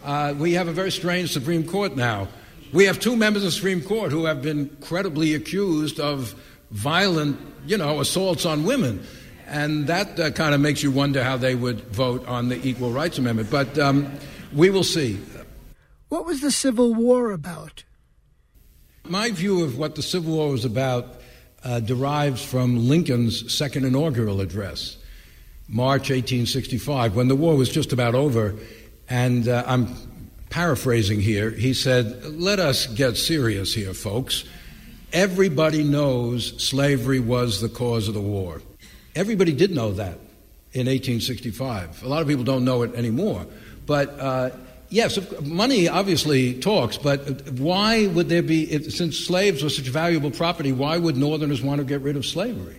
Uh, we have a very strange Supreme Court now. We have two members of the Supreme Court who have been credibly accused of violent, you know, assaults on women. And that uh, kind of makes you wonder how they would vote on the Equal Rights Amendment. But um, we will see. What was the Civil War about? My view of what the Civil War was about uh, derives from Lincoln's second inaugural address, March 1865, when the war was just about over. And uh, I'm paraphrasing here. He said, Let us get serious here, folks. Everybody knows slavery was the cause of the war. Everybody did know that in 1865. A lot of people don't know it anymore. But uh, yes, money obviously talks, but why would there be, since slaves were such valuable property, why would Northerners want to get rid of slavery?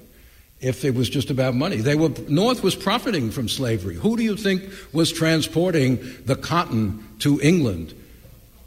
If it was just about money, they were North was profiting from slavery. Who do you think was transporting the cotton to England?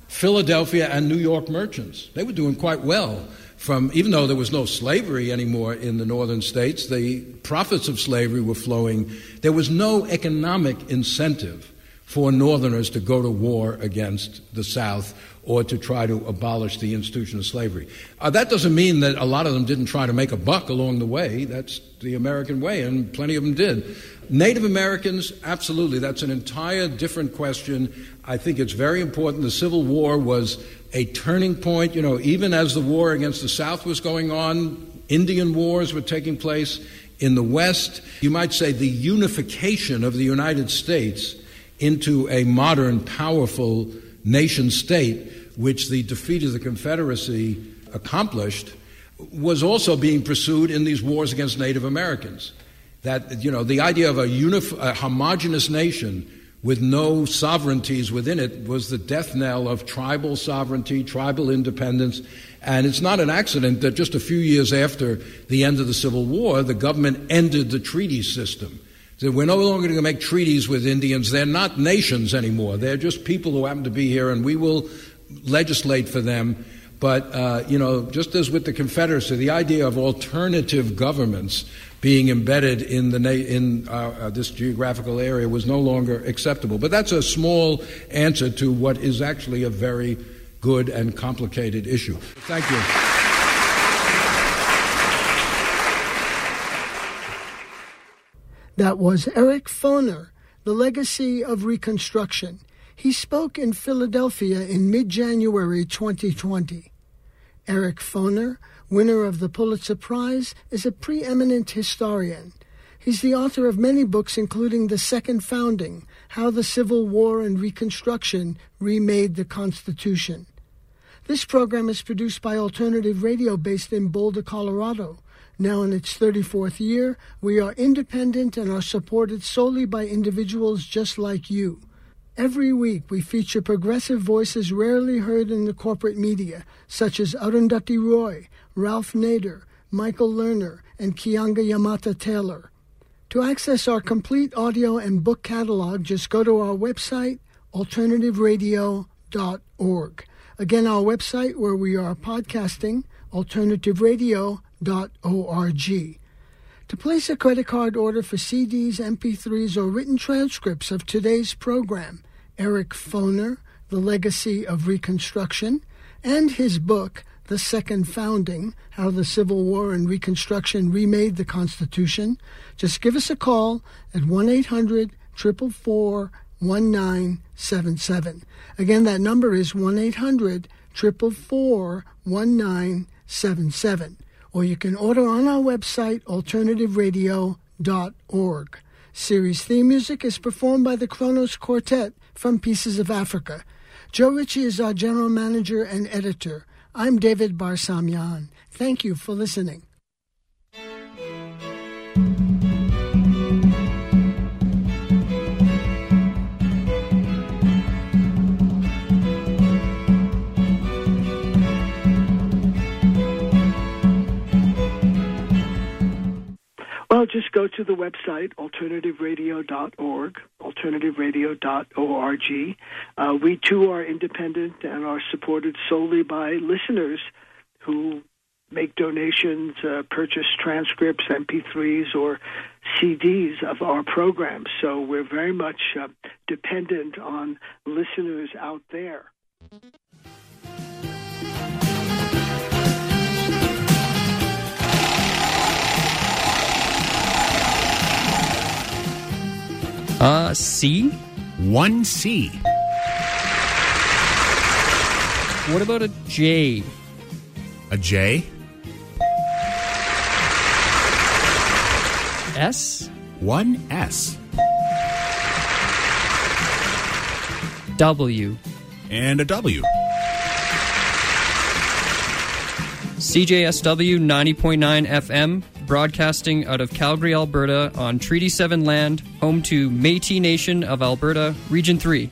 Philadelphia and New York merchants. They were doing quite well from even though there was no slavery anymore in the northern states, the profits of slavery were flowing. There was no economic incentive for Northerners to go to war against the South or to try to abolish the institution of slavery. Uh, that doesn't mean that a lot of them didn't try to make a buck along the way. That's the American way, and plenty of them did. Native Americans, absolutely. That's an entire different question. I think it's very important. The Civil War was a turning point. You know, even as the war against the South was going on, Indian wars were taking place. In the West, you might say the unification of the United States into a modern, powerful nation state, which the defeat of the Confederacy accomplished, was also being pursued in these wars against Native Americans. That, you know, the idea of a, unif- a homogenous nation with no sovereignties within it was the death knell of tribal sovereignty, tribal independence. And it's not an accident that just a few years after the end of the Civil War, the government ended the treaty system. So we're no longer going to make treaties with Indians. They're not nations anymore. They're just people who happen to be here, and we will legislate for them. But, uh, you know, just as with the Confederacy, the idea of alternative governments being embedded in, the na- in uh, uh, this geographical area was no longer acceptable. But that's a small answer to what is actually a very good and complicated issue. Thank you. That was Eric Foner, The Legacy of Reconstruction. He spoke in Philadelphia in mid January 2020. Eric Foner winner of the Pulitzer Prize, is a preeminent historian. He's the author of many books, including The Second Founding How the Civil War and Reconstruction Remade the Constitution. This program is produced by Alternative Radio based in Boulder, Colorado. Now in its 34th year, we are independent and are supported solely by individuals just like you. Every week, we feature progressive voices rarely heard in the corporate media, such as Arundhati Roy, Ralph Nader, Michael Lerner, and Keeanga Yamahtta Taylor. To access our complete audio and book catalog, just go to our website, alternativeradio.org. Again, our website where we are podcasting, alternativeradio.org. To place a credit card order for CDs, MP3s, or written transcripts of today's program, Eric Foner, The Legacy of Reconstruction, and his book, the second founding, how the Civil War and Reconstruction remade the Constitution, just give us a call at 1 800 444 1977. Again, that number is 1 800 444 1977. Or you can order on our website, alternativeradio.org. Series theme music is performed by the Kronos Quartet from Pieces of Africa. Joe Ritchie is our general manager and editor. I'm David Barsamian. Thank you for listening. Just go to the website, alternativeradio.org, alternativeradio.org. Uh, we too are independent and are supported solely by listeners who make donations, uh, purchase transcripts, MP3s, or CDs of our programs. So we're very much uh, dependent on listeners out there. Uh, C? 1C. What about a J? A J. S? One S. W. And a W. CJSW 90.9 FM, broadcasting out of Calgary, Alberta on Treaty 7 land, home to Metis Nation of Alberta, Region 3.